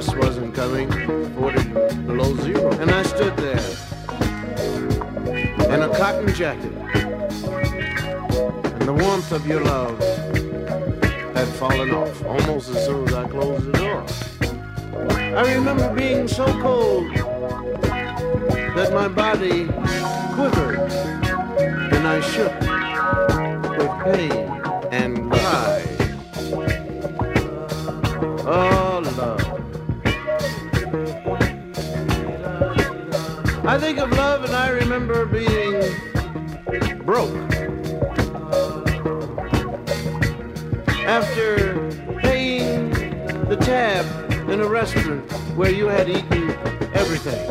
didn't know restaurant where you had eaten everything.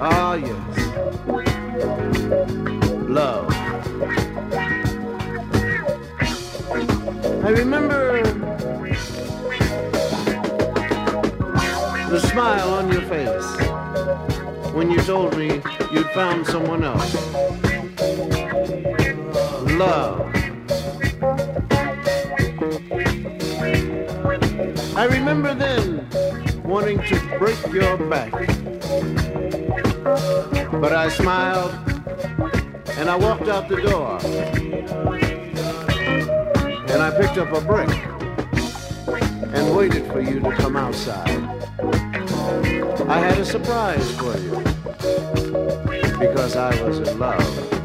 Ah, yes. Love. I remember the smile on your face when you told me you'd found someone else. Love. I remember then wanting to break your back. But I smiled and I walked out the door. And I picked up a brick and waited for you to come outside. I had a surprise for you because I was in love.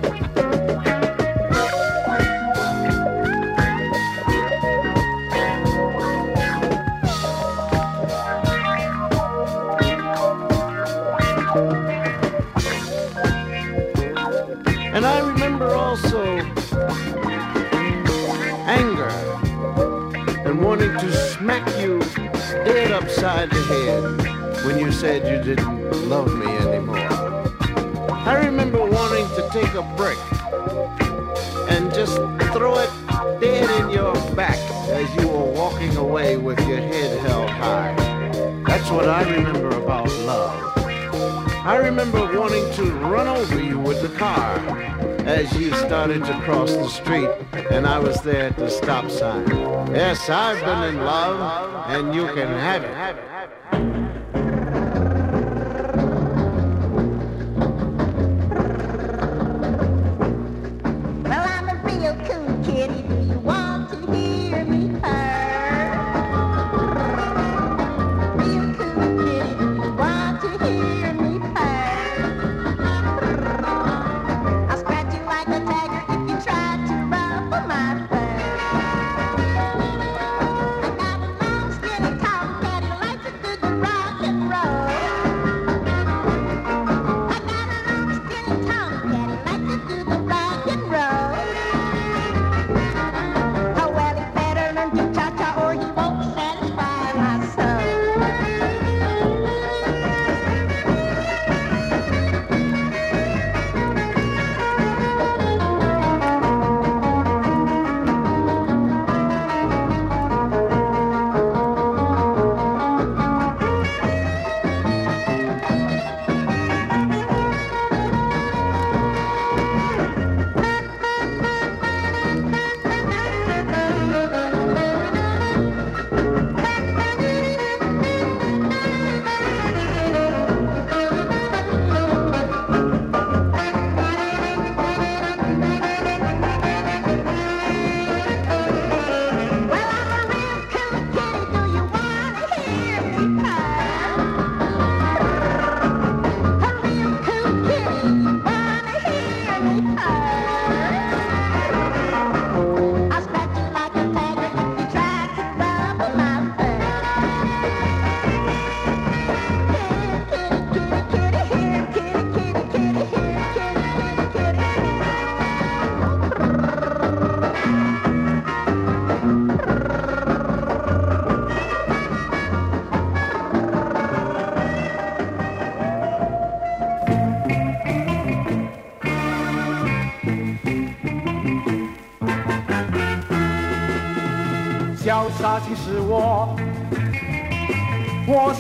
Said you didn't love me anymore. I remember wanting to take a brick and just throw it dead in your back as you were walking away with your head held high. That's what I remember about love. I remember wanting to run over you with the car as you started to cross the street and I was there at the stop sign. Yes, I've been in love and you can have it.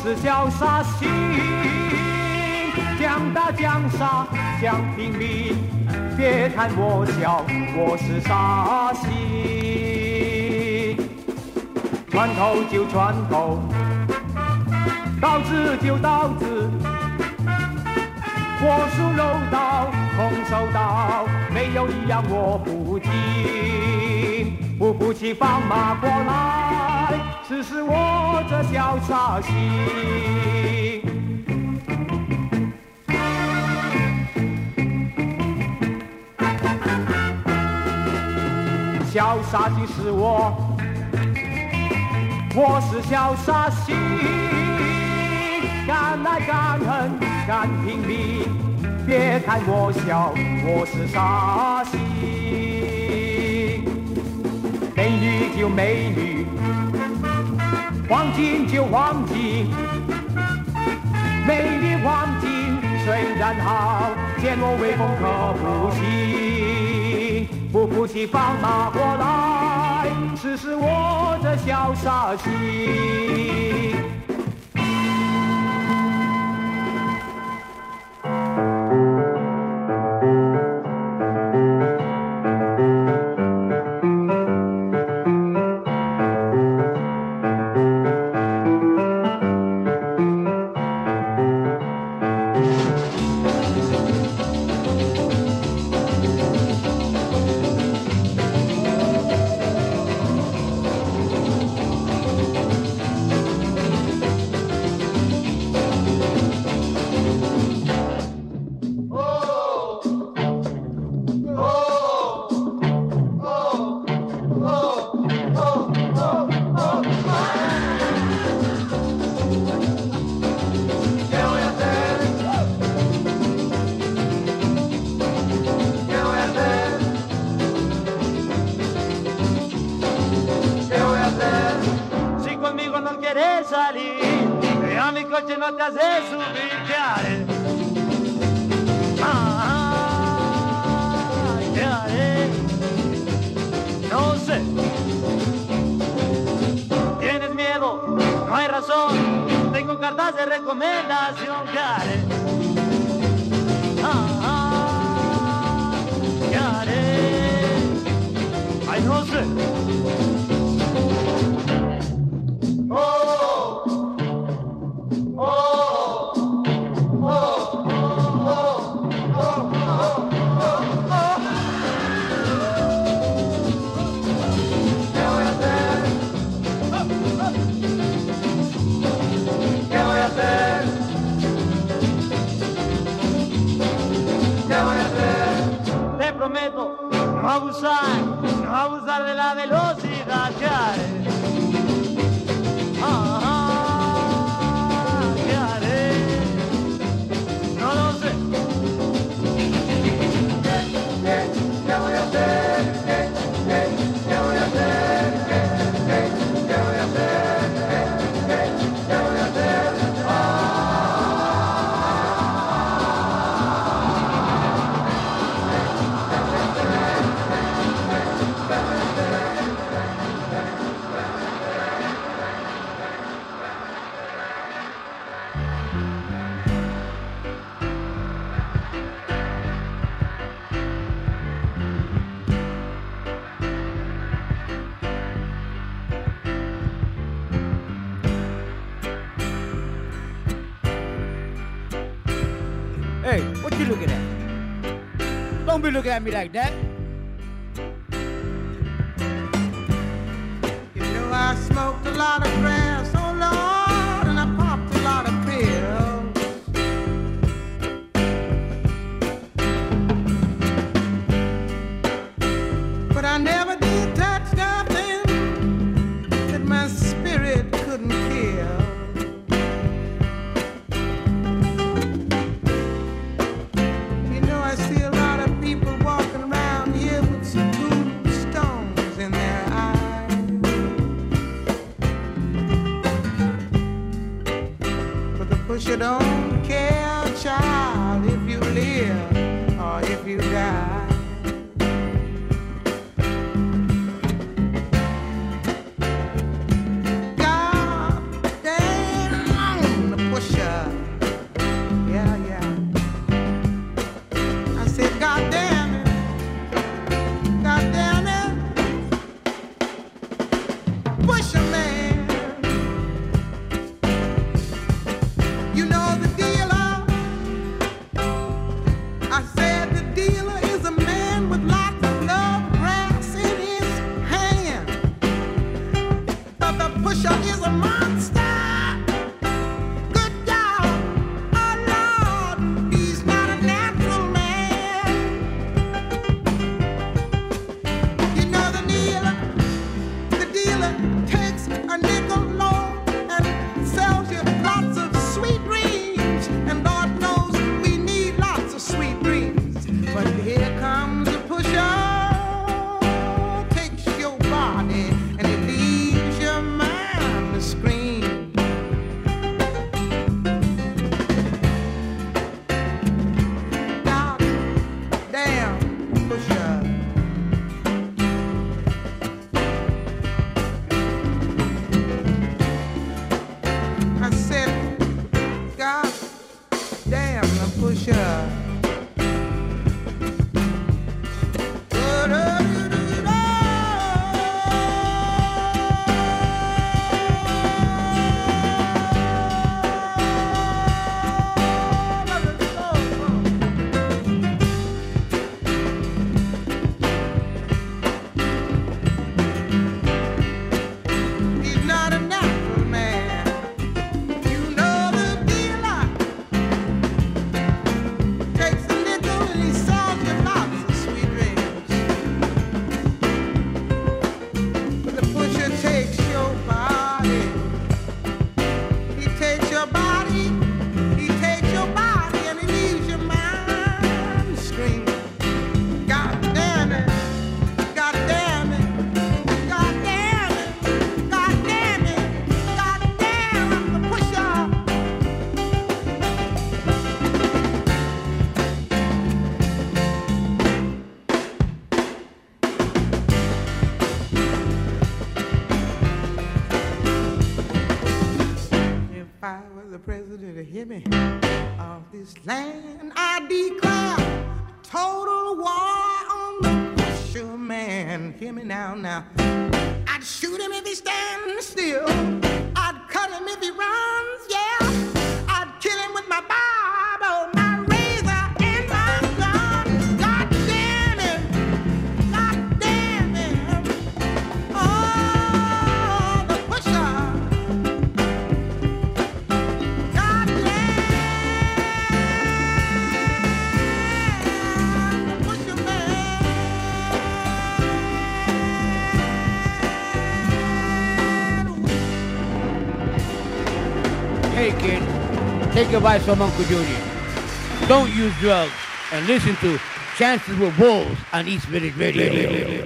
是潇洒心，江大江沙江平民，别看我小，我是傻心。船头就船头，刀子就刀子，我属柔道，空手道，没有一样我不听。不服气放马过来，只是我这潇洒心。潇洒心是我，我是潇洒心，敢爱敢恨敢拼命，别看我小，我是傻心。美女就美女，黄金就黄金，美丽黄金虽然好，见我威风可不行。不服气放马过来，试试我的潇洒心。abusar, no abusar de la velocidad. Ya, at me like that. Take advice from Uncle Junior. Don't use drugs and listen to Chances with Wolves on East Village Radio.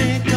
The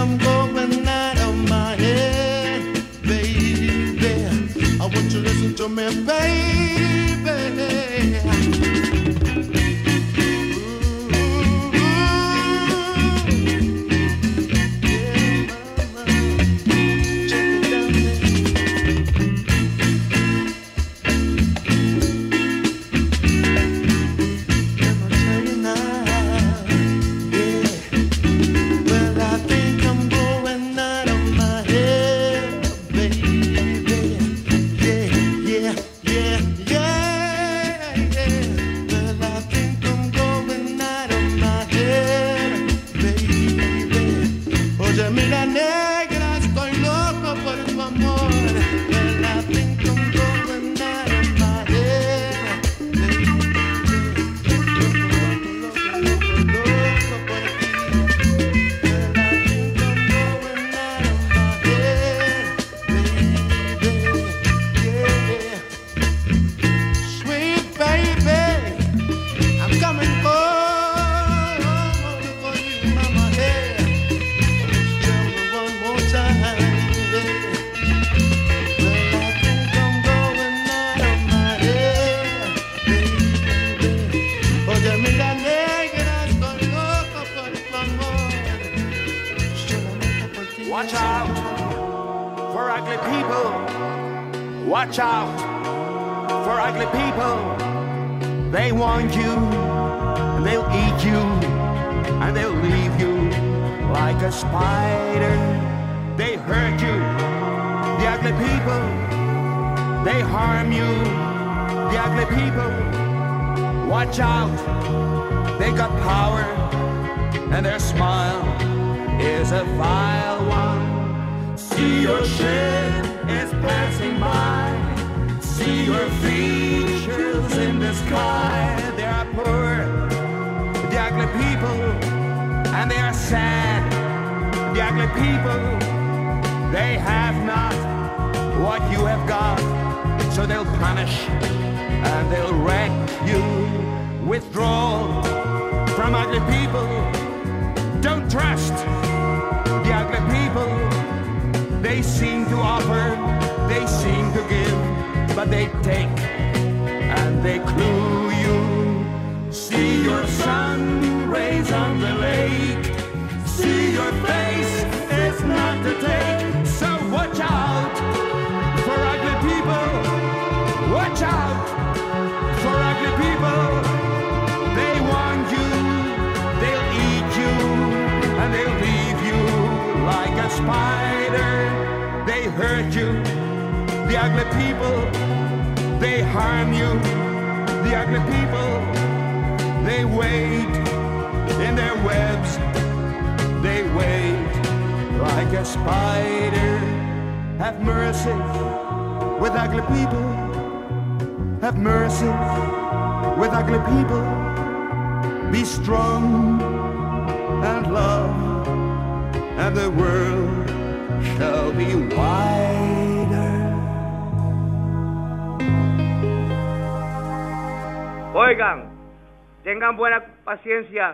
conciencia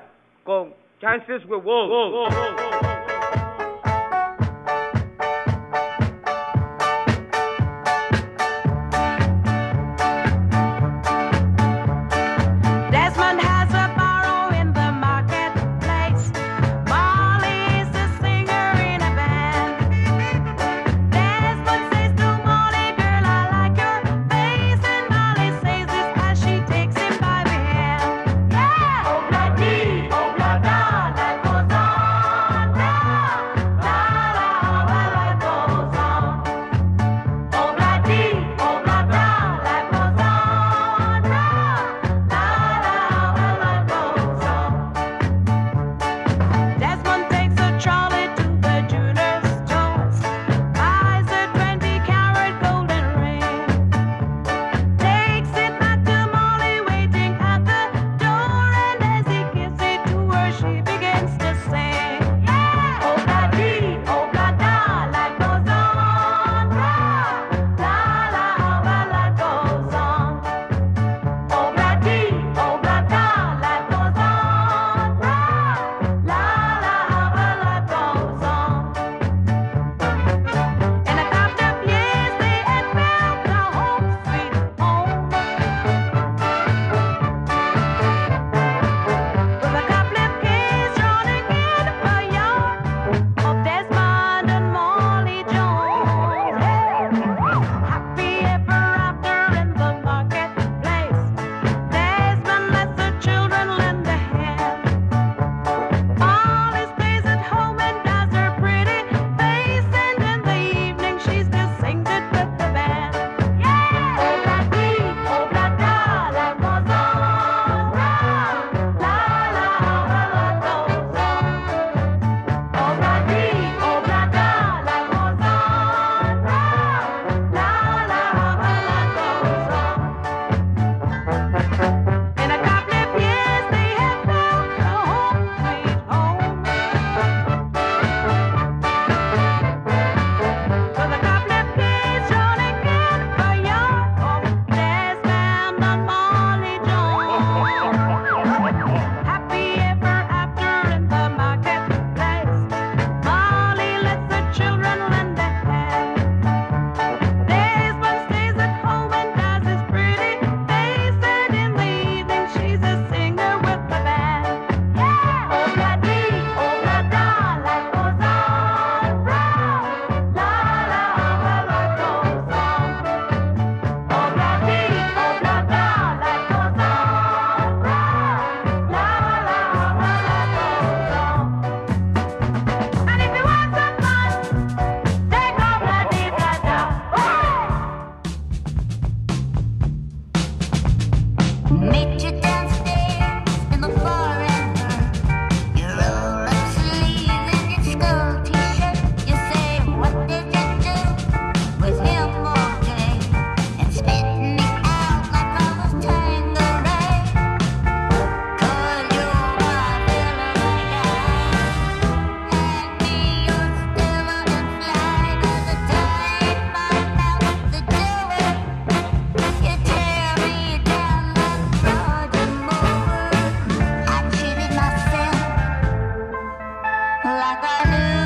Bye-bye.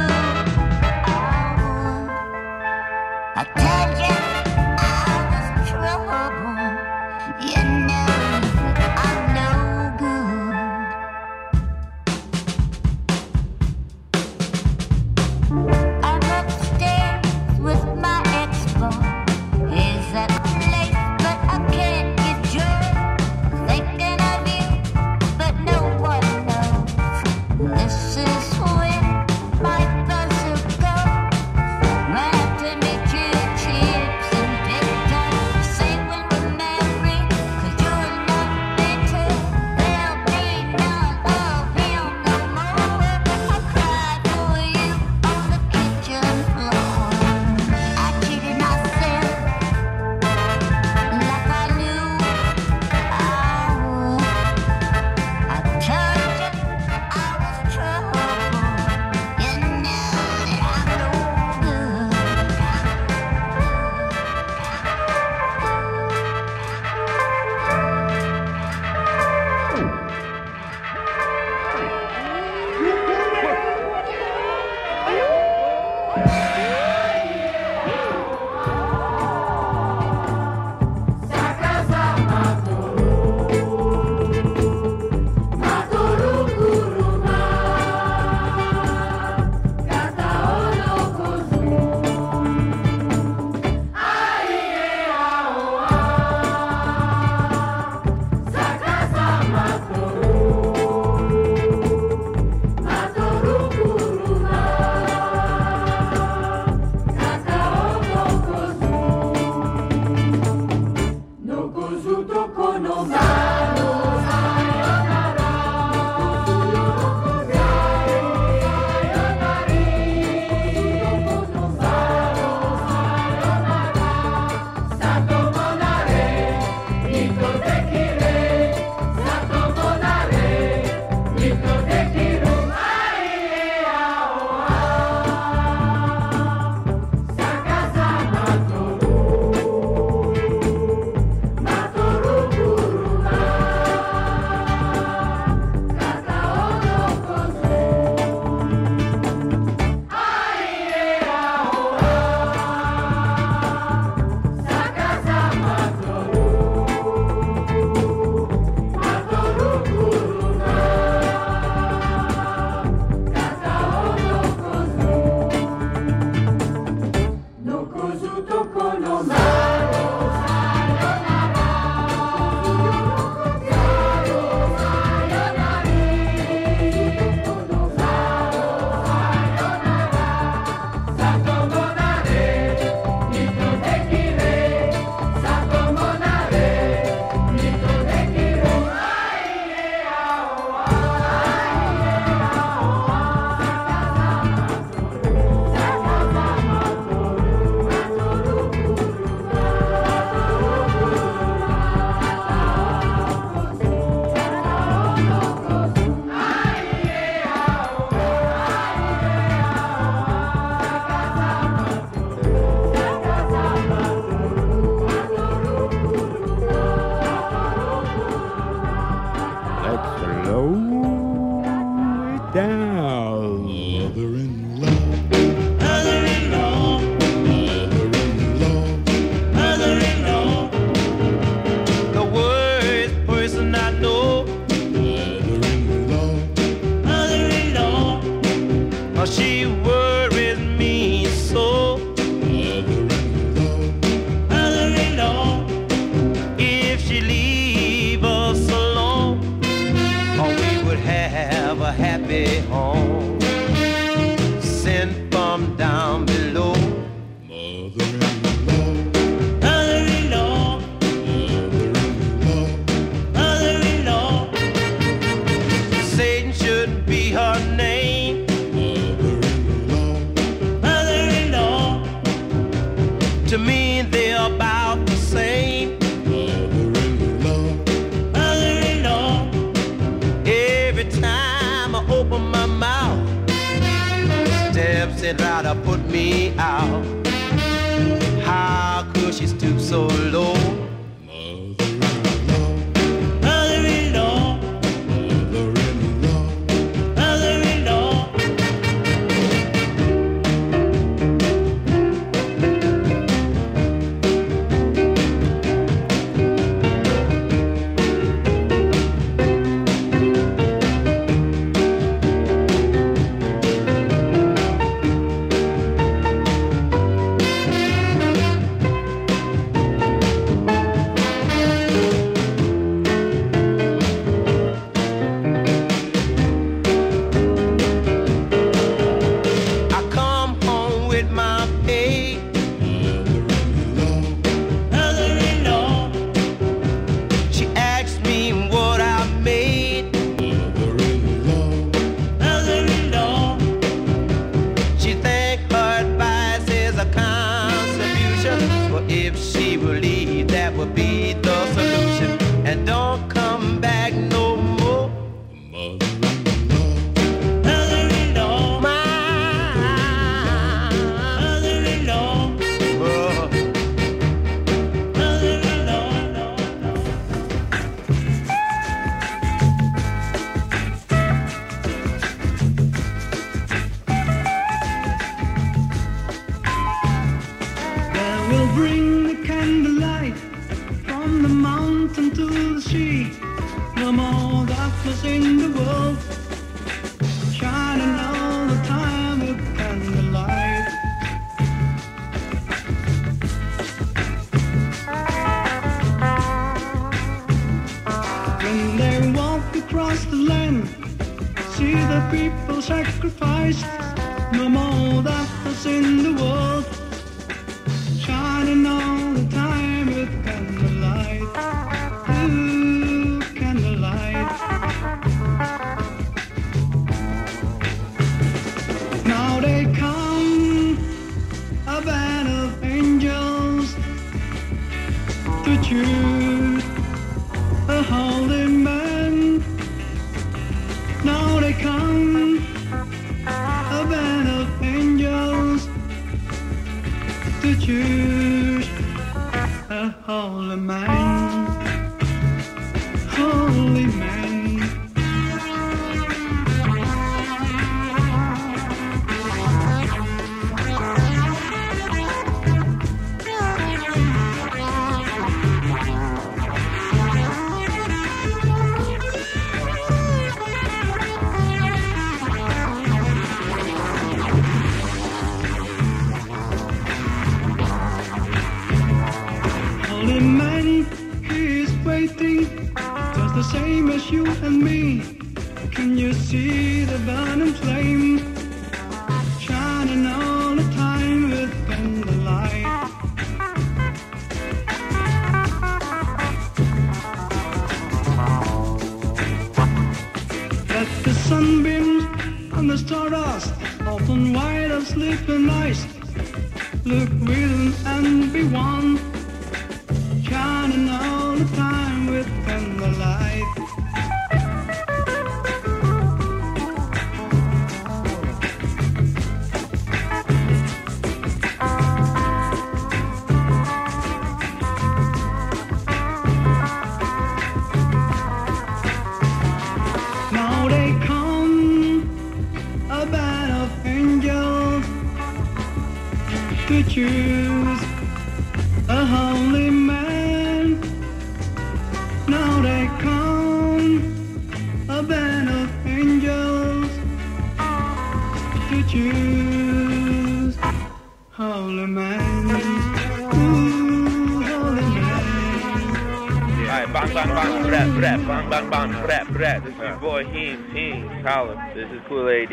column. This is Kool Aid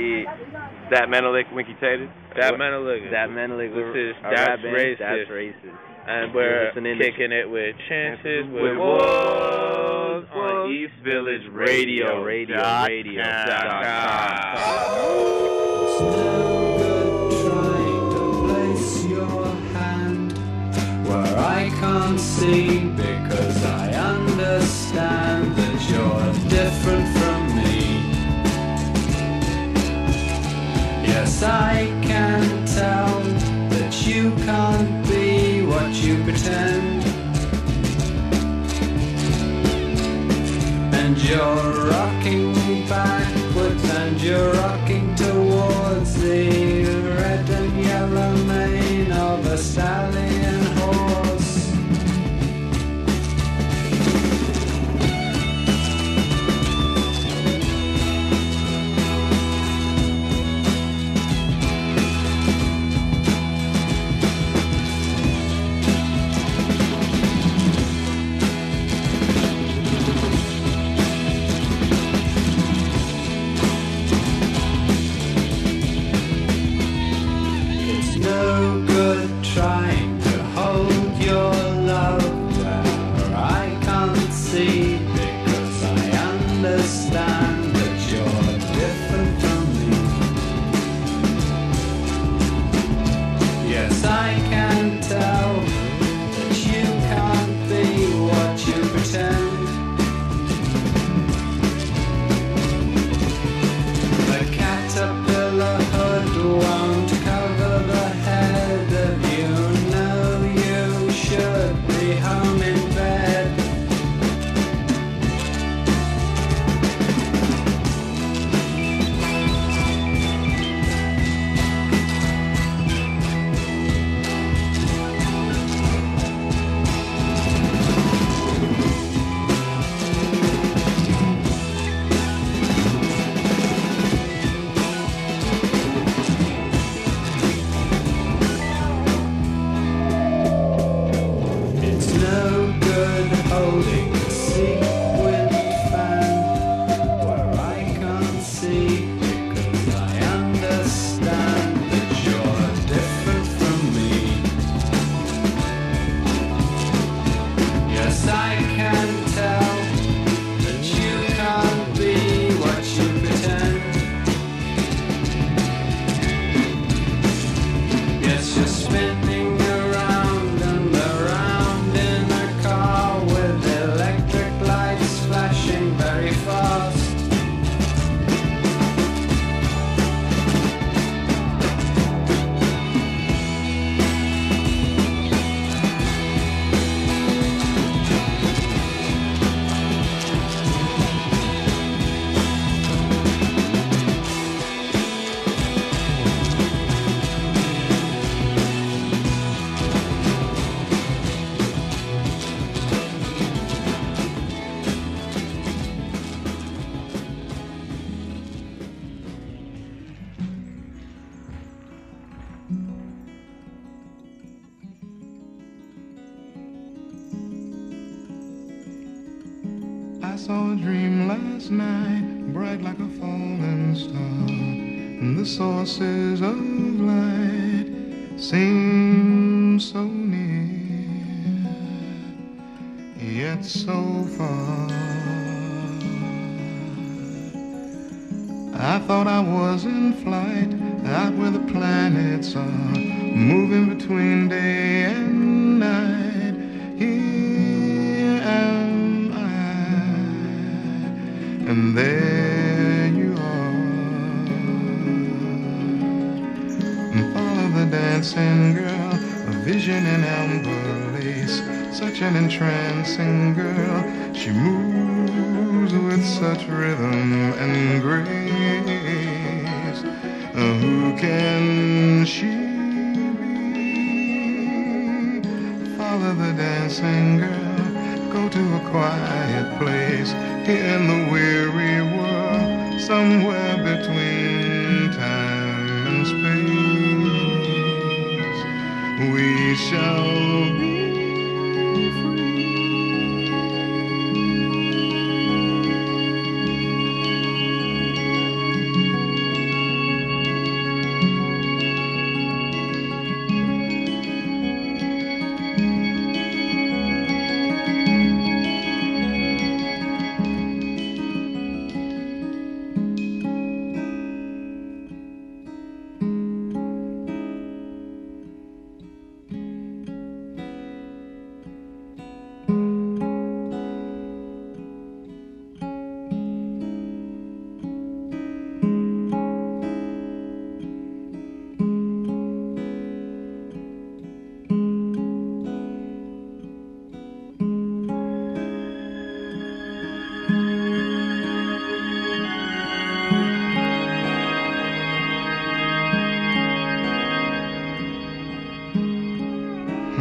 That Menelik Winky Tater. That Menelik. That Menelik. This is that's racist. That's racist. And we're kicking it with chances with wolves on East Village Radio. Radio. Radio. Radio. Where I can't see because I understand. I can tell that you can't be what you pretend. And you're rocking backwards and you're rocking.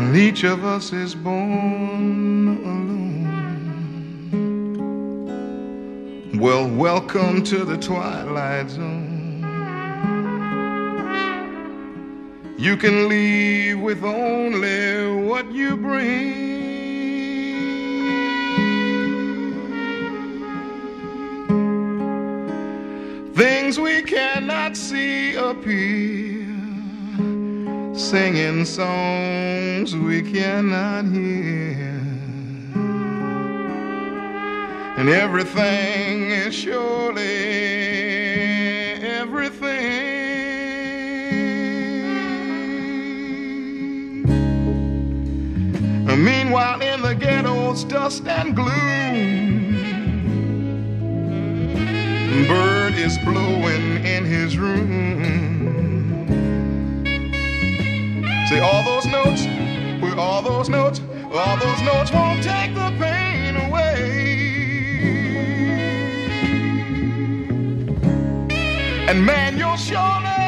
and each of us is born alone. Well, welcome to the twilight zone. You can leave with only what you bring. Things we cannot see appear singing songs we cannot hear. And everything is surely everything. Meanwhile, in the ghetto's dust and gloom, bird is blowing in his room. See all those notes, with all those notes, all those notes won't take the pain away. And man, you're sure.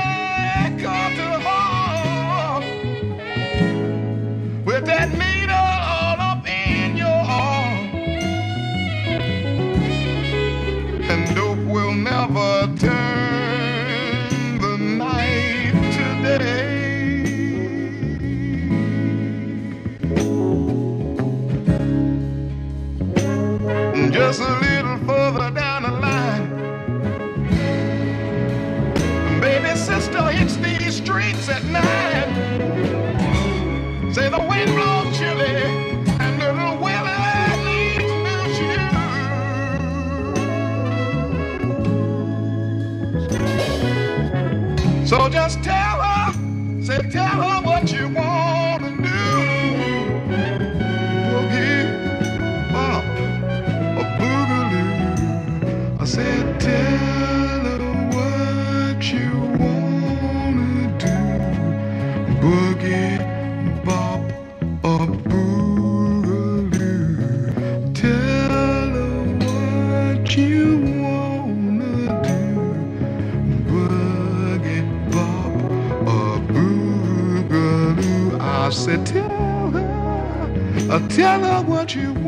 Tell her what you want. Tell her what you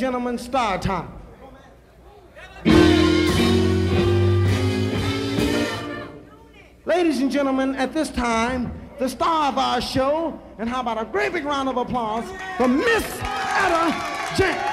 gentlemen, star time. Ladies and gentlemen, at this time, the star of our show, and how about a great big round of applause for Miss Etta James.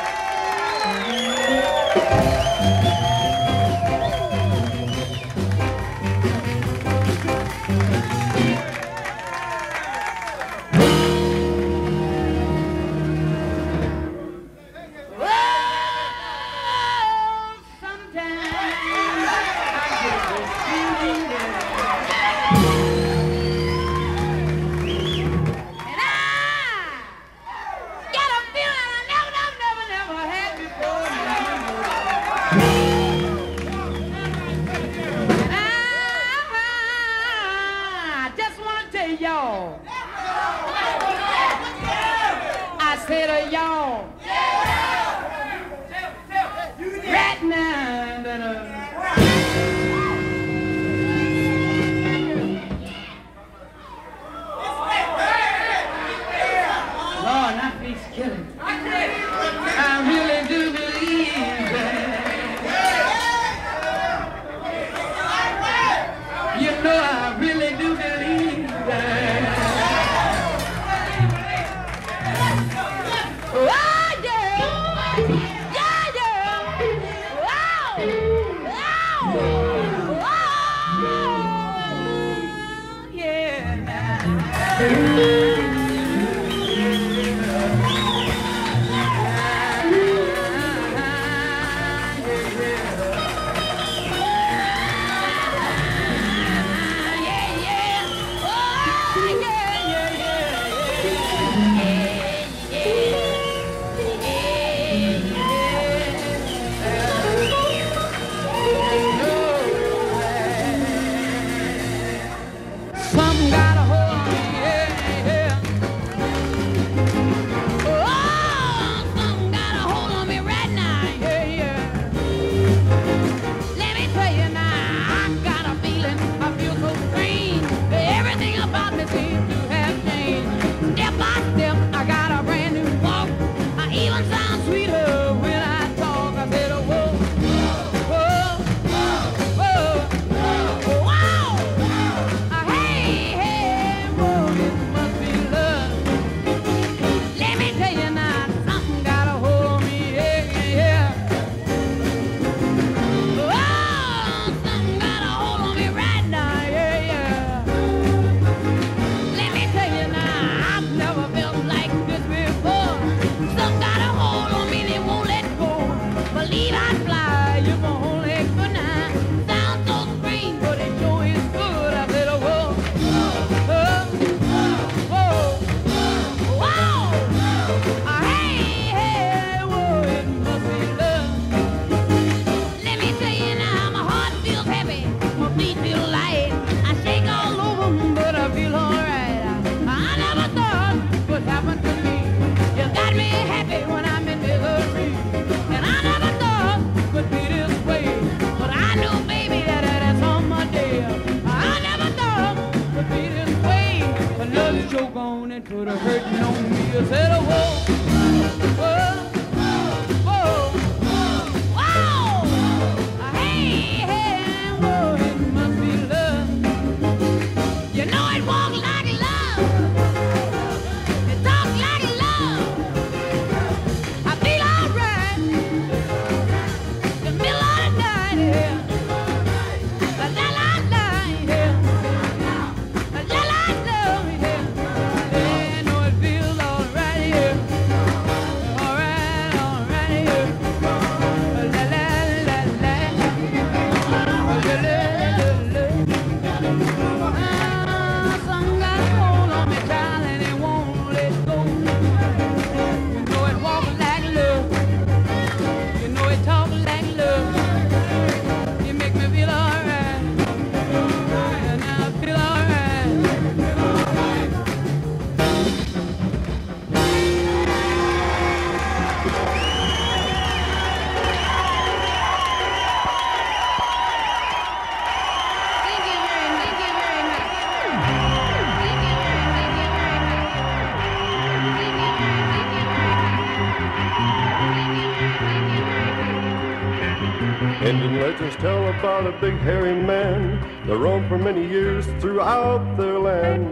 A big hairy man that roamed for many years throughout their land.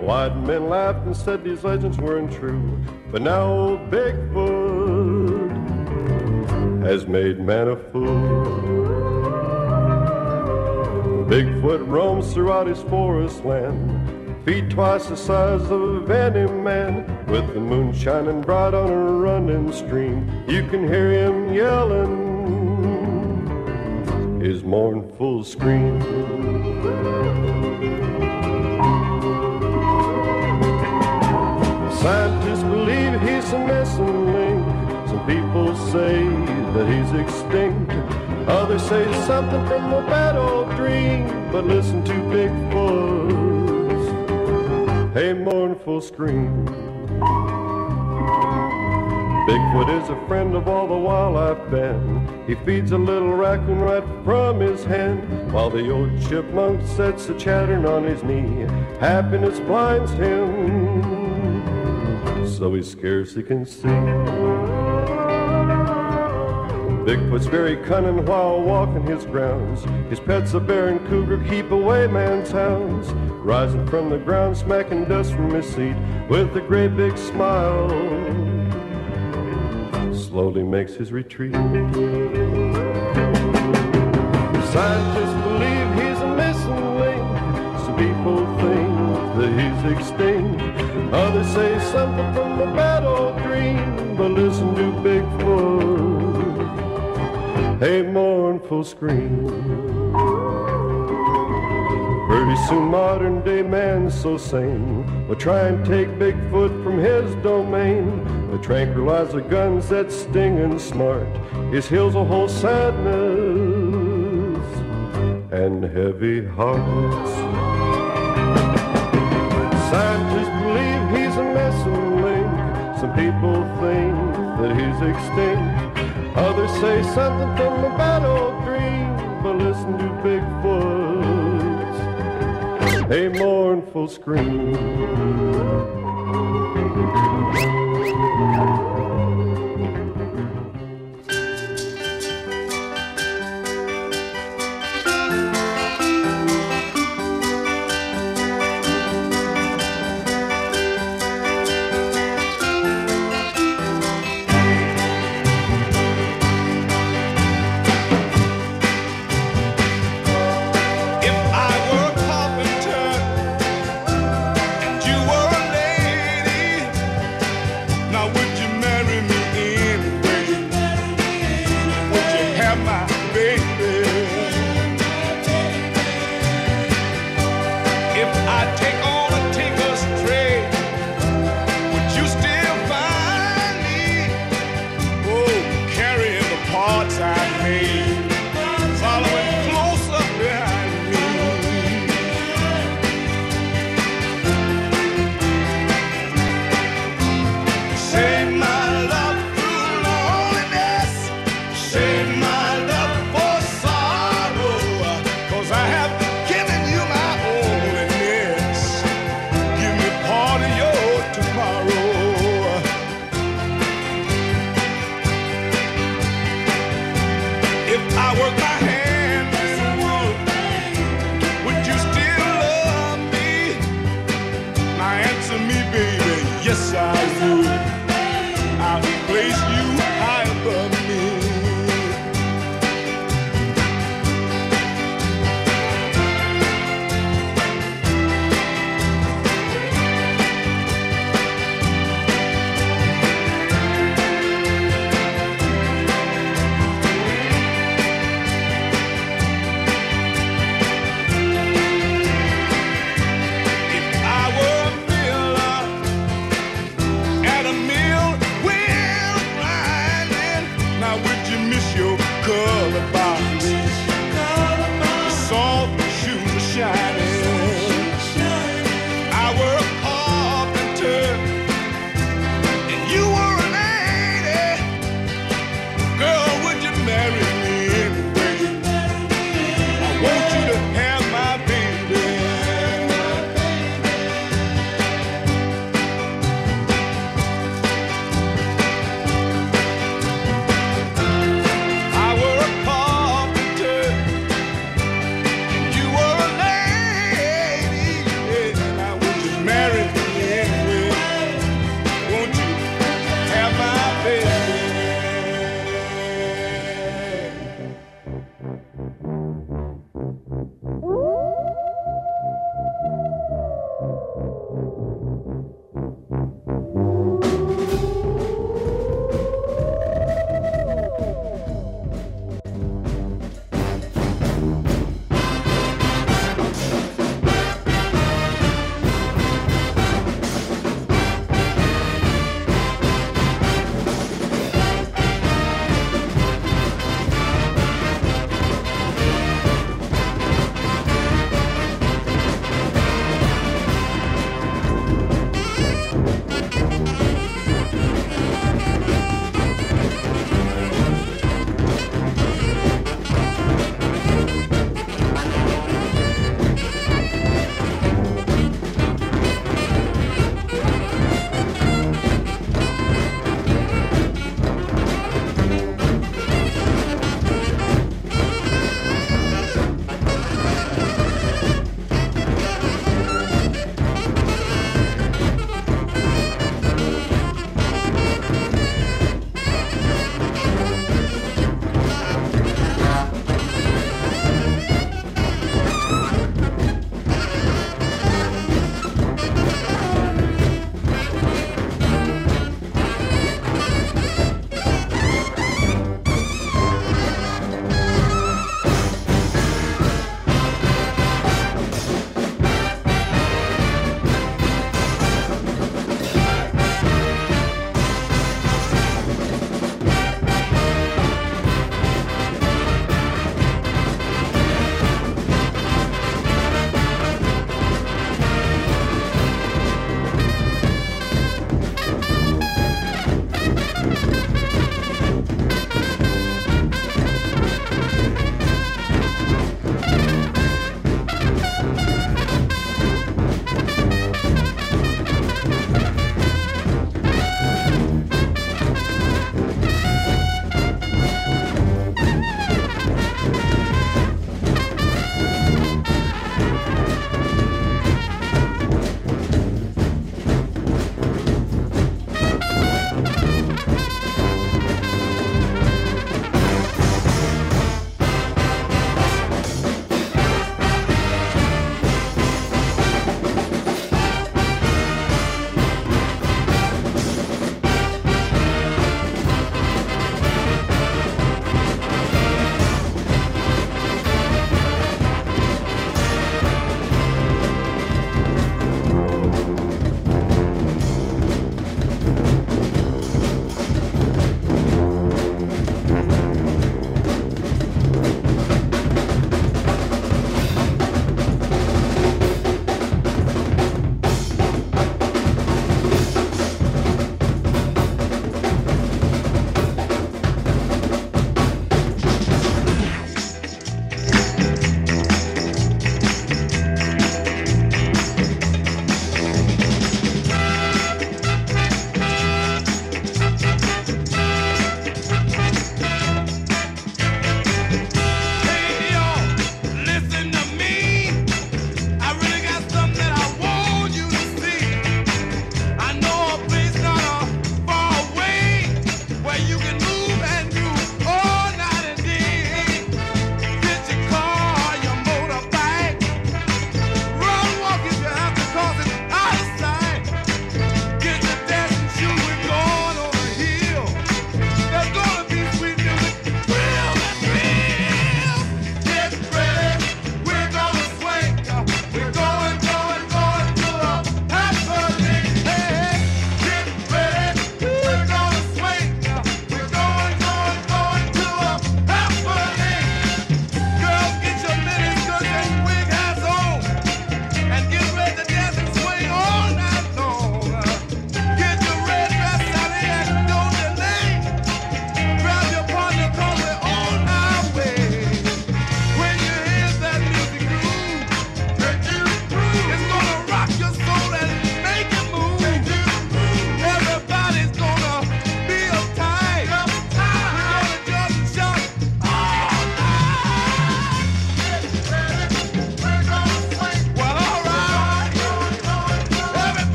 White men laughed and said these legends weren't true, but now old Bigfoot has made man a fool. Bigfoot roams throughout his forest land, feet twice the size of any man. With the moon shining bright on a running stream, you can hear him yelling mournful scream. Scientists believe he's a missing link. Some people say that he's extinct. Others say something from a bad old dream. But listen to Bigfoot's a mournful scream. Bigfoot is a friend of all the wildlife. He feeds a little raccoon right from his hand, while the old chipmunk sits a chattering on his knee. Happiness blinds him, so he scarcely can see. Bigfoot's very cunning while walking his grounds. His pets, a bear and cougar, keep away man's hounds. Rising from the ground, smacking dust from his seat with a great big smile. Slowly makes his retreat. Scientists believe he's a missing link. Some people think that he's extinct. Others say something from a bad old dream. But listen to Bigfoot, a mournful scream. Pretty soon modern day man's so sane will try and take Bigfoot from his domain. The tranquilizer guns that sting and smart, his heels a whole sadness and heavy hearts. Scientists believe he's a missing link. Some people think that he's extinct. Others say something from a bad old dream. But listen to Bigfoot's a mournful scream. Thank you.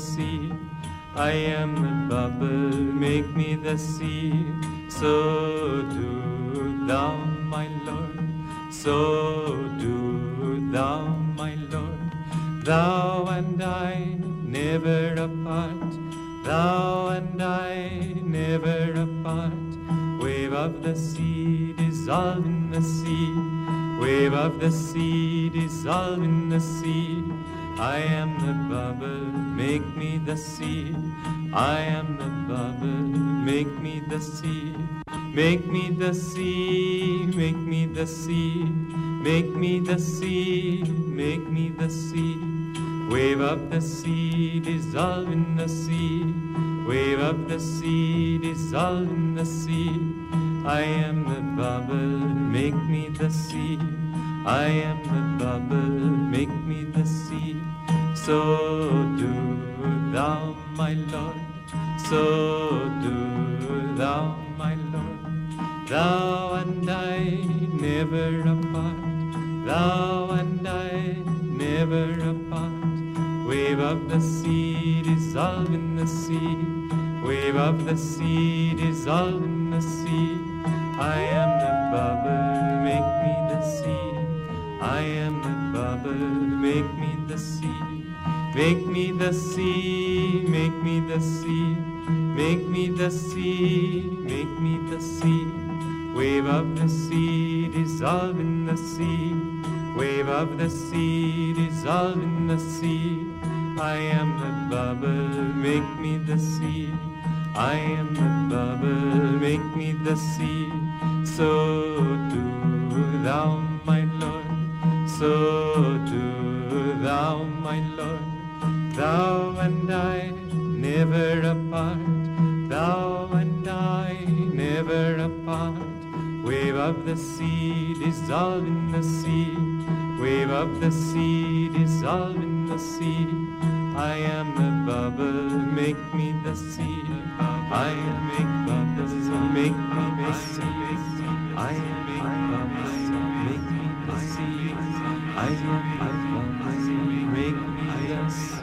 Sea. I am a bubble, make me the sea. Sea. I am the bubble, make me the sea. Make me the sea, make me the sea. Make me the sea, make me the sea. Wave of the sea, dissolve in the sea. Wave of the sea, dissolve in the sea. I am the bubble, make me the sea. I am the bubble, make me the sea. So do thou, my Lord. So do thou, my Lord. Thou and I never apart. Thou and I never apart. Wave of the sea, dissolve in the sea. Wave of the sea, dissolve in the sea. I am the bubble, make me the sea. I am the bubble, make me the sea. Make me the sea, make me the sea. Make me the sea, make me the sea. Wave of the sea, dissolve in the sea. Wave of the sea, dissolve in the sea. I am the bubble, make me the sea. I am the bubble, make me the sea. So do thou, my Lord. So do thou, my Lord. Thou and I never apart. Thou and I never apart. Wave of the sea, dissolve in the sea. Wave of the sea, dissolve in the sea. I am the bubble, make me the sea. I make bubbles, make me the sea. I make bubbles, make me the sea. I the bubbles, make me the sea.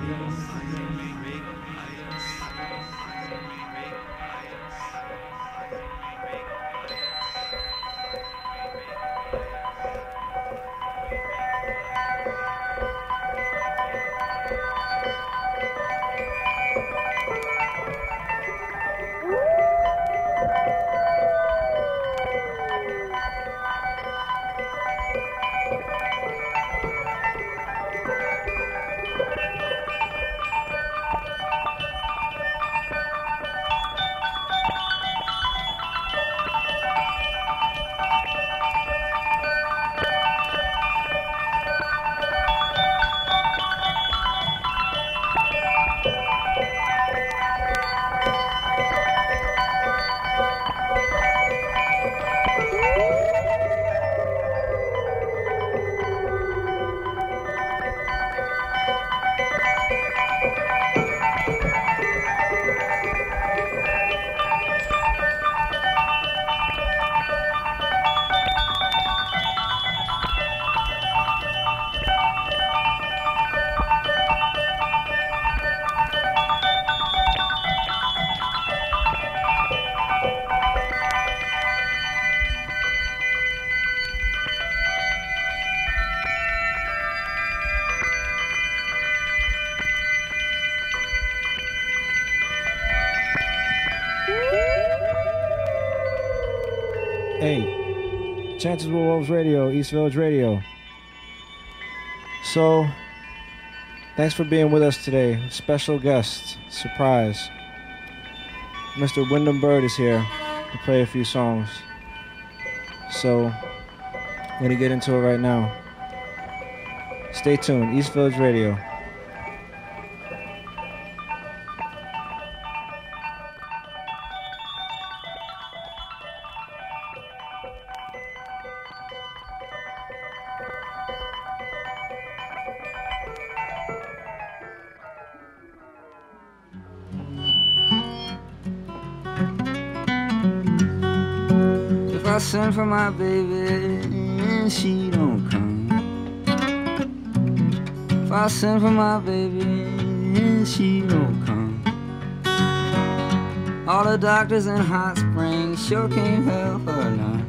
Chances with Wolves Radio, East Village Radio. So, thanks for being with us today. Special guest, surprise. Mr. Wyndham Baird is here to play a few songs. So, I'm gonna get into it right now. Stay tuned, East Village Radio. Send for my baby and she don't come. If I send for my baby and she don't come. All the doctors in Hot Springs sure can't help her now.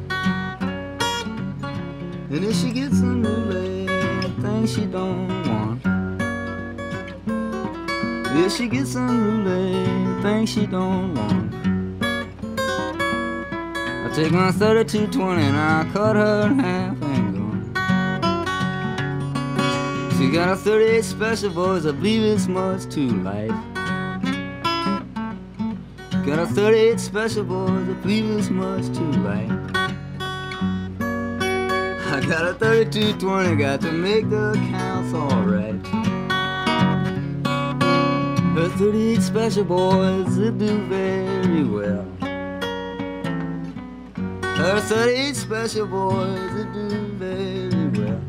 And if she gets a new leg, thing she don't want. If she gets a new leg, thing she don't want. I take my 3220 and I cut her in half and gone. She got a 38 special, boys, I believe it's much too light. Got a 38 special, boys, I believe it's much too light. I got a 3220, got to make the counts alright. Her 38 special, boys, they do very well. Her 38 special boys that do very well.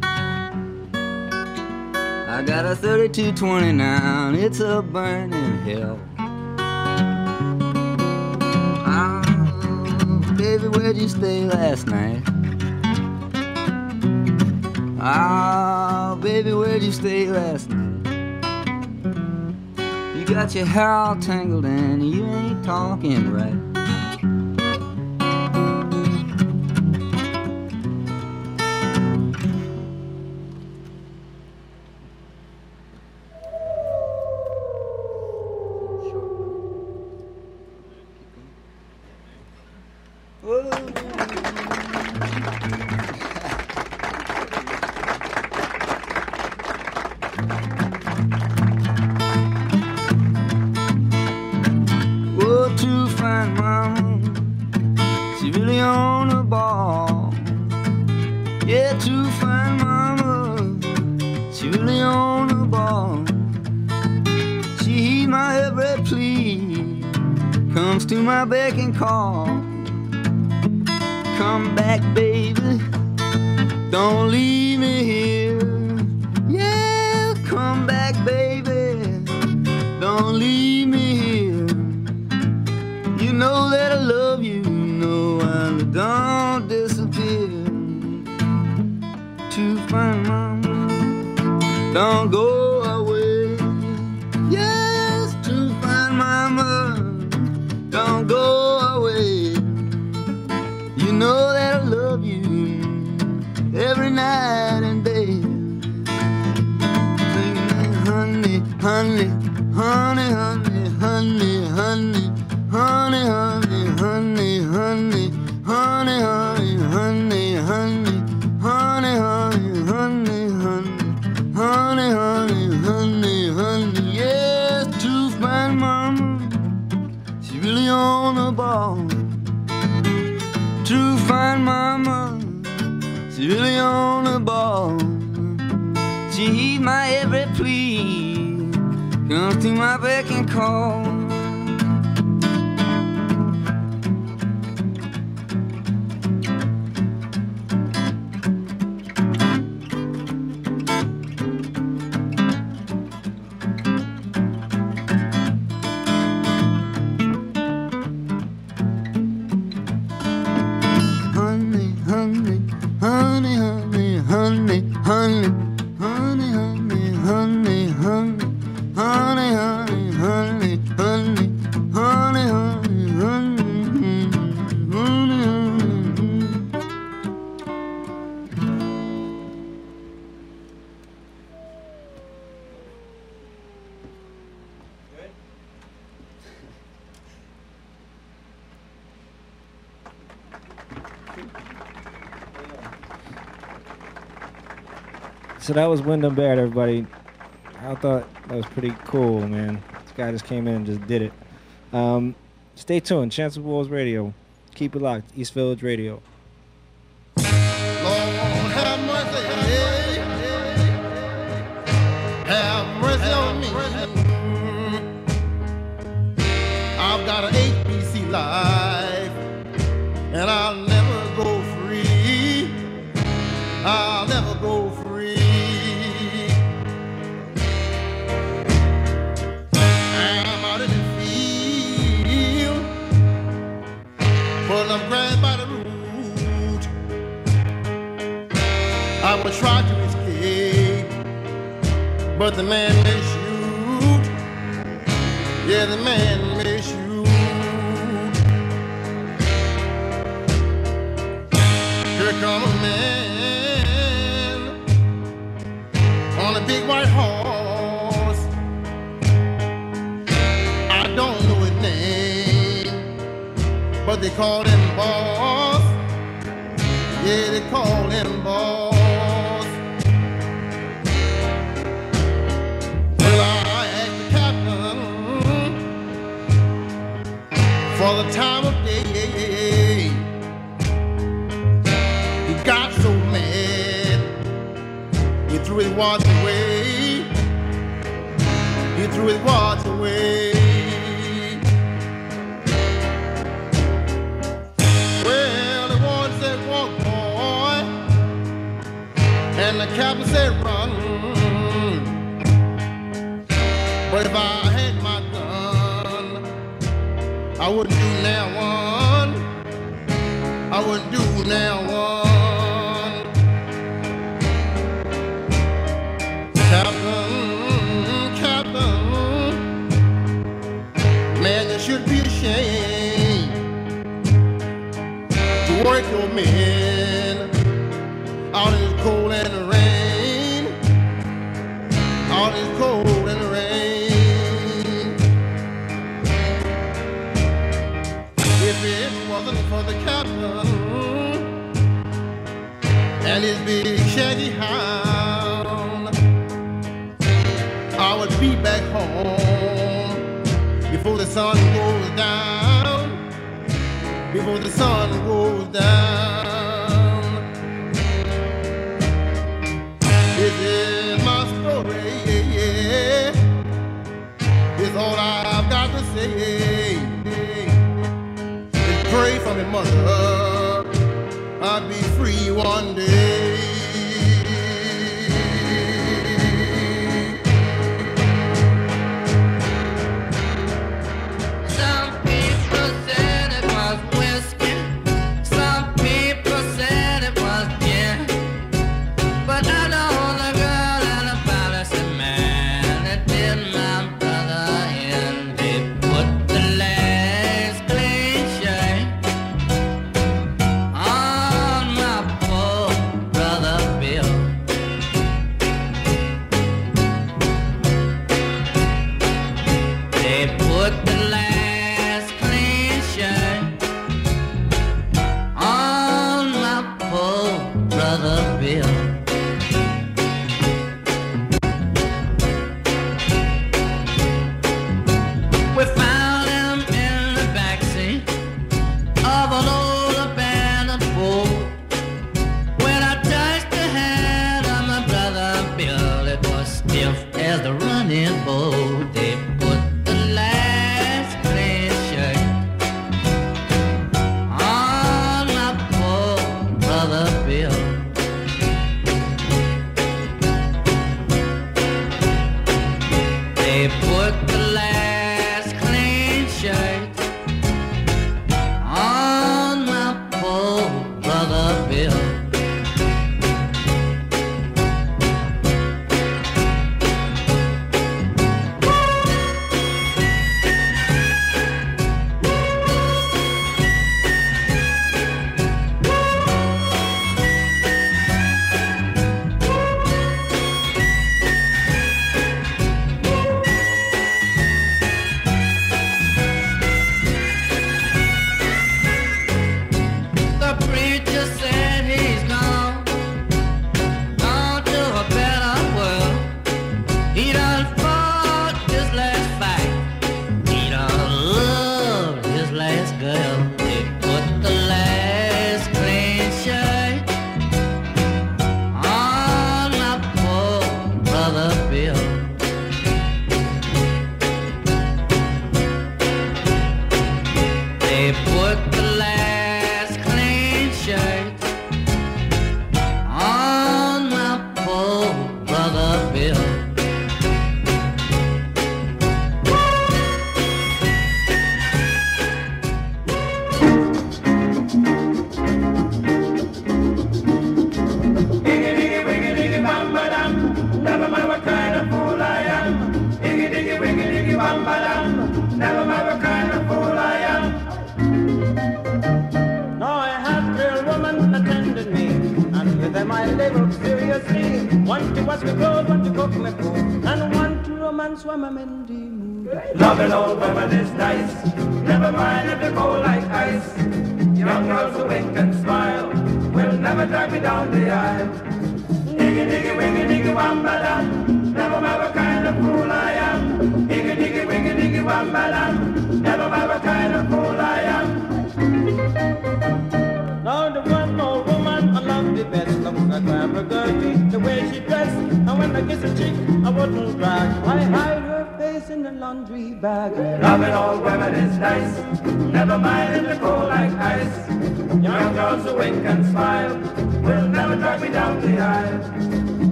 I got a 3220 now, and it's a burning hell. Ah, baby, where'd you stay last night? Ah, baby, where'd you stay last night? You got your hair all tangled and you ain't talking right. So that was Wyndham Baird, everybody. I thought that was pretty cool, man. This guy just came in and just did it. Um, stay tuned. Chance of Radio. Keep it locked. East Village Radio. But the man may shoot. Yeah, the man may shoot. Here come a man on a big white horse. I don't know his name, but they call him boss. Yeah, they call him boss. The time of day. He got so mad, he threw his watch away. He threw his watch away. Well, the said and the captain said run. But if I wouldn't do now one. I wouldn't do now one. Captain, Captain, man, you should be ashamed to work your men sun goes down. Before the sun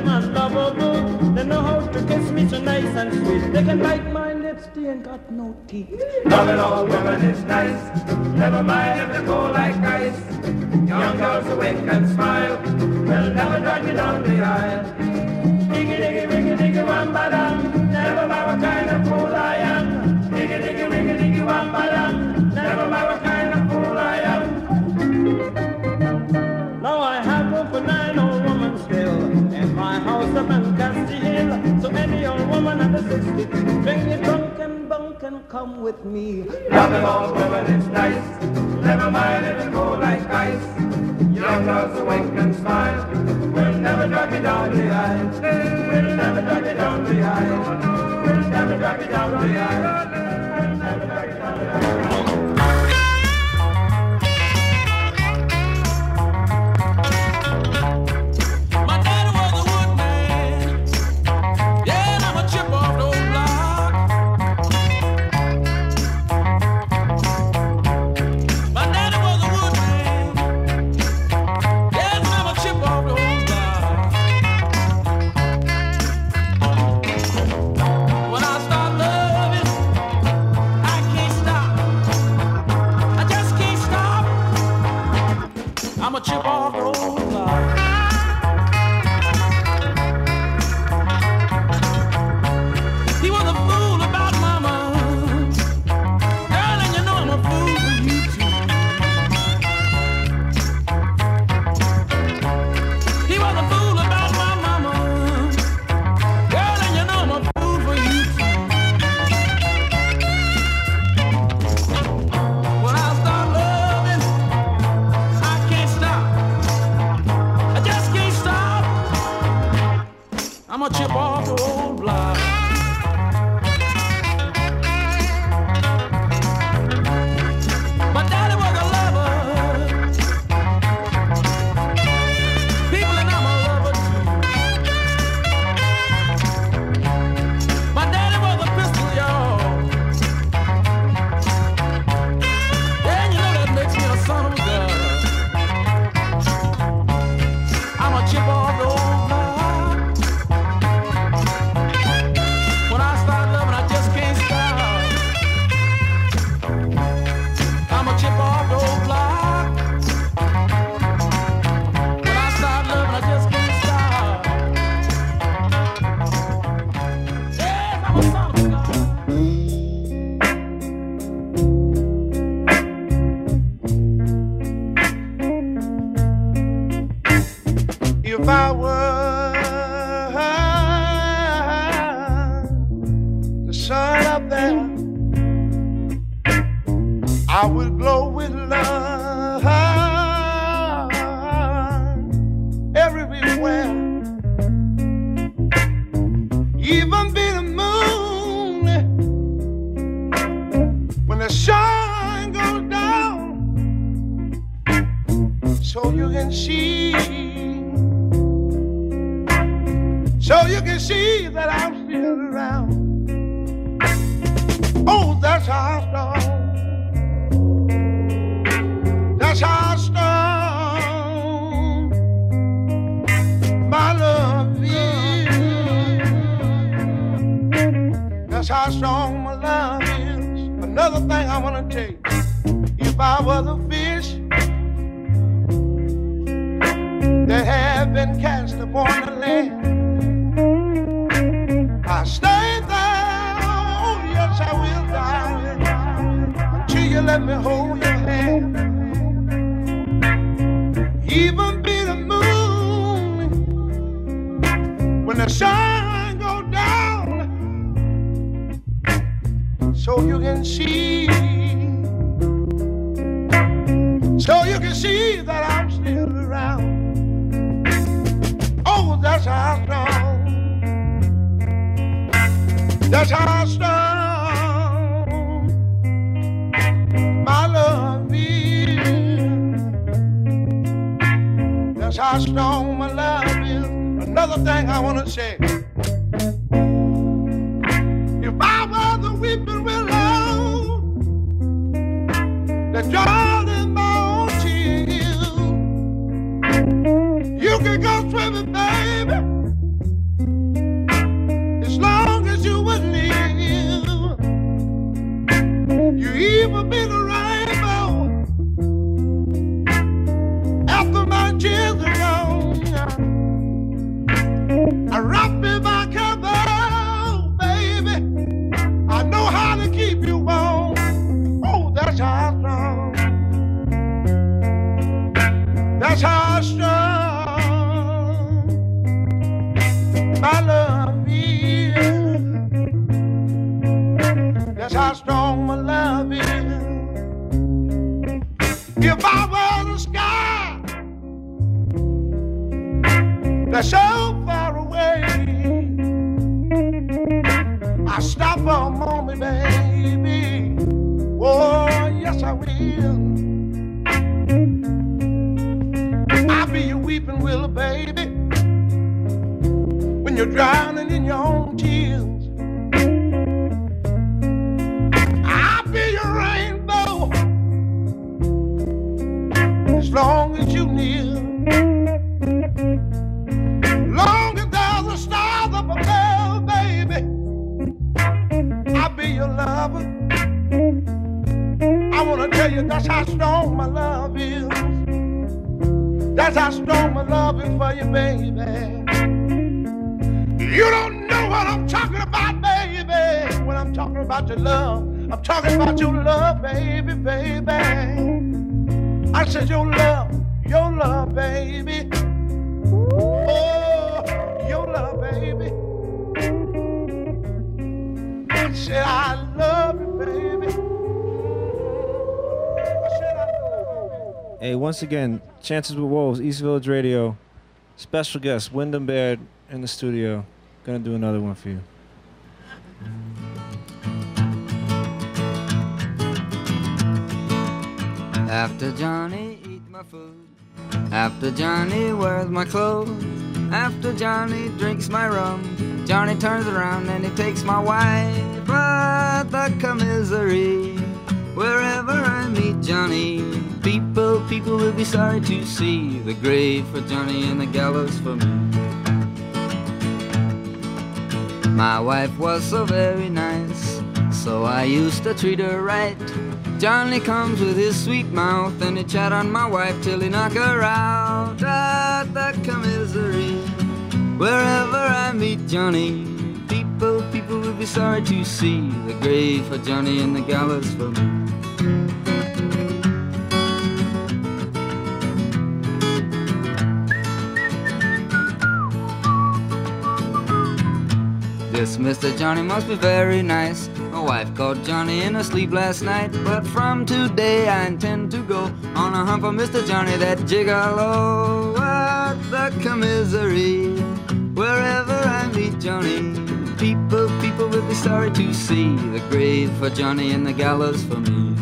them and lovable. They know how to kiss me so nice and sweet. They can bite my lips, they ain't got no teeth. Loving all women is nice. Never mind if they go like ice. Young girls who wink and smile. They'll never drag you down the aisle. Diggy, diggy, diggy, diggy, wham, Bring your and bunk and come with me. Love all women, it's nice. Never mind if it go like ice. Your love's awake and smile. We'll never drag you down the aisle. We'll never drag you down the aisle. We'll never drag you down the aisle. We'll never drag you down the aisle. You can see that I'm still around. Oh, that's how strong. That's how strong my love is. That's how strong my love is. Another thing I want to tell you. If I was a fish that had been cast upon the land, let me hold your hand. Even be the moon when the sun go down, so you can see, so you can see that I'm still around. Oh, that's how strong, that's how strong That's how strong my love is. Another thing I want to say. If I was a weeping willow that drowned in my own tears, you can go swimming, baby, baby. Oh, yes, I will. I'll be your weeping willow, baby, when you're drowning in your own tears. How strong my love is. That's how strong my love is for you, baby. You don't know what I'm talking about, baby. When I'm talking about your love, I'm talking about your love, baby, baby. I said your love, your love, baby. Oh, your love, baby. I said I Hey, once again, Chances with Wolves, East Village Radio. Special guest, Wyndham Baird in the studio. Gonna do another one for you. After Johnny eat my food, after Johnny wears my clothes, after Johnny drinks my rum, Johnny turns around and he takes my wife. But the commissary, wherever I meet Johnny, people, will be sorry to see the grave for Johnny and the gallows for me. My wife was so very nice, so I used to treat her right. Johnny comes with his sweet mouth and he chat on my wife till he knock her out at the commissary. Wherever I meet Johnny, people, people will be sorry to see the grave for Johnny and the gallows for me. This Mr. Johnny must be very nice. My wife called Johnny in her sleep last night. But from today I intend to go on a hunt for Mr. Johnny, that gigolo. What the commissary, wherever I meet Johnny. People, people will be sorry to see the grave for Johnny and the gallows for me.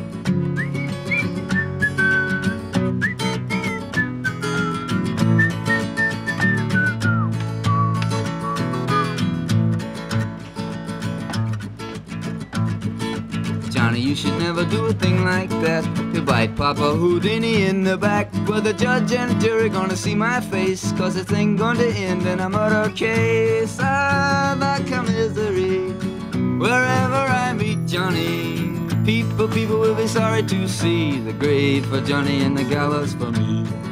Do a thing like that. You bite Papa Houdini in the back. Well, the judge and jury gonna see my face. Cause this ain't to end in a murder case. Ah, the commissary. Wherever I meet Johnny, people, people will be sorry to see the grave for Johnny and the gallows for me.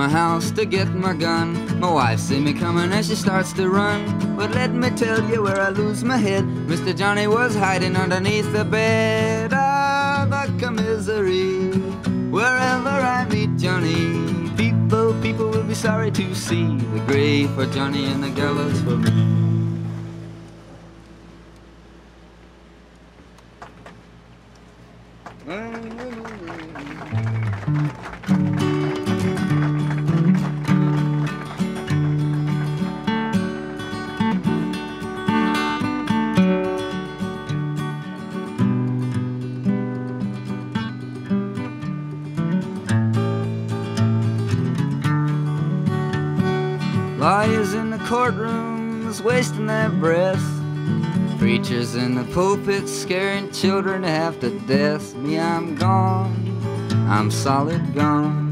My house to get my gun. My wife see me coming and she starts to run. But let me tell you where I lose my head. Mr. Johnny was hiding underneath the bed. Ah, the commissary. Wherever I meet Johnny, people, people will be sorry to see the grave for Johnny and the gallows for me. Preachers in the pulpits scaring children half to death. Me, I'm gone. I'm solid gone.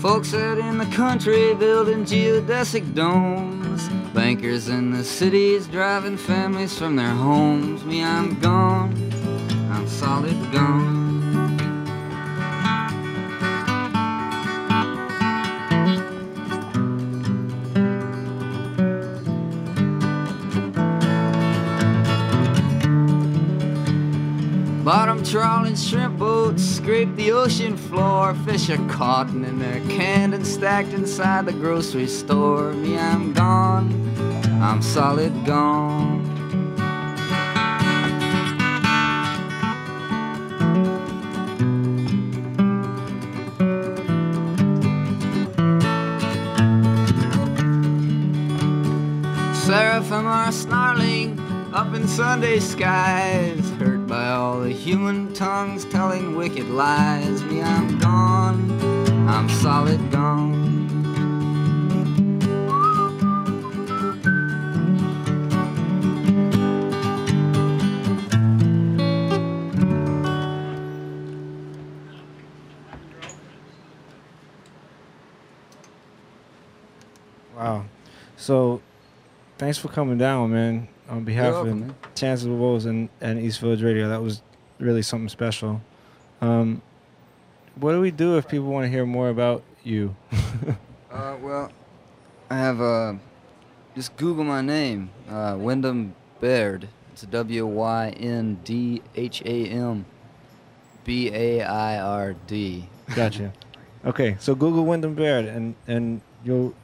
Folks out in the country building geodesic domes. Bankers in the cities driving families from their homes. Me, I'm gone. Bottom trawling shrimp boats scrape the ocean floor. Fish are caught and they're canned and stacked inside the grocery store. Me, I'm gone. I'm solid gone. Seraphim are snarling up in Sunday skies, hurt by all the human tongues telling wicked lies. Me, I'm gone. I'm solid gone. Wow. So, thanks for coming down, man. On behalf welcome, of. Chances of Wolves and, and East Village Radio, that was really something special. Um, what do we do if people want to hear more about you? Uh, well, I have uh, just Google my name, uh, Wyndham Baird. It's W Y N D H A M B A I R D. gotcha. Okay, so Google Wyndham Baird and and you'll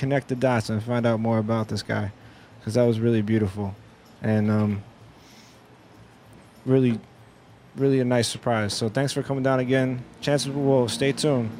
connect the dots and find out more about this guy, because that was really beautiful, and um, really, really a nice surprise. So thanks for coming down again. Chances Wolves, stay tuned.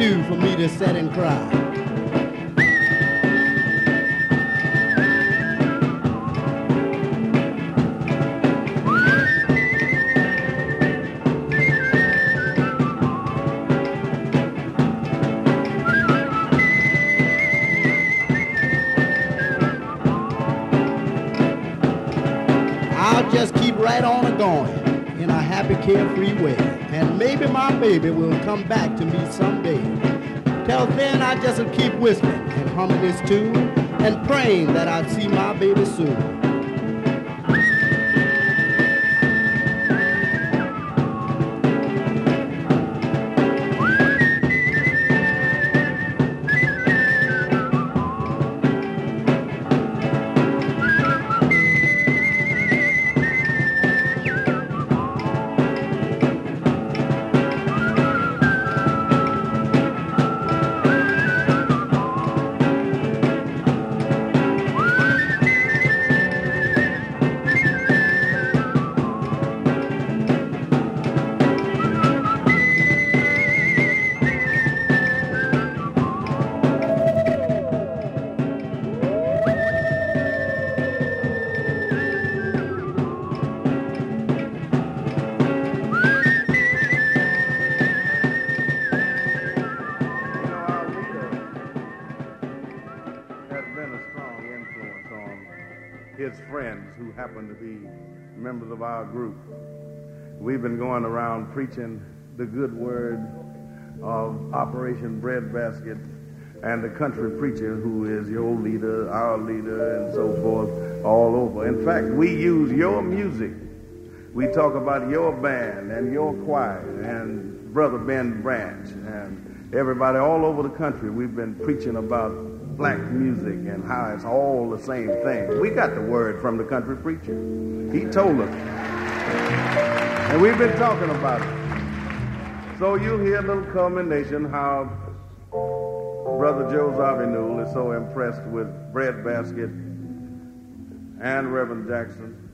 Do for me to sit and cry? I'll just keep right on a going in a happy, carefree way. And maybe my baby will come back to me someday. Till then, I just keep whistling and humming this tune and praying that I'd see my baby soon. Happen to be members of our group. We've been going around preaching the good word of Operation Breadbasket and the country preacher who is your leader, our leader, and so forth all over. In fact, we use your music. We talk about your band and your choir and Brother Ben Branch and everybody all over the country. We've been preaching about black music and how it's all the same thing. We got the word from the country preacher. He told us. And we've been talking about it. So you'll hear a little culmination how Brother Joe Zawinul is so impressed with Breadbasket and Reverend Jackson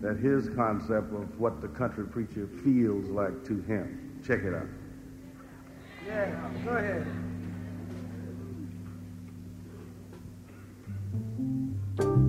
that his concept of what the country preacher feels like to him. Check it out. Yeah, go ahead. thank you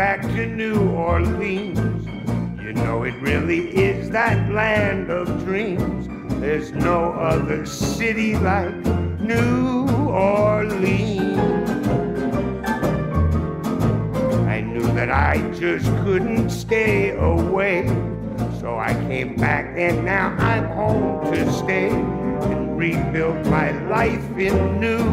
back to New Orleans. You know it really is that land of dreams. There's no other city like New Orleans. I knew that I just couldn't stay away. So I came back and now I'm home to stay and rebuild my life in New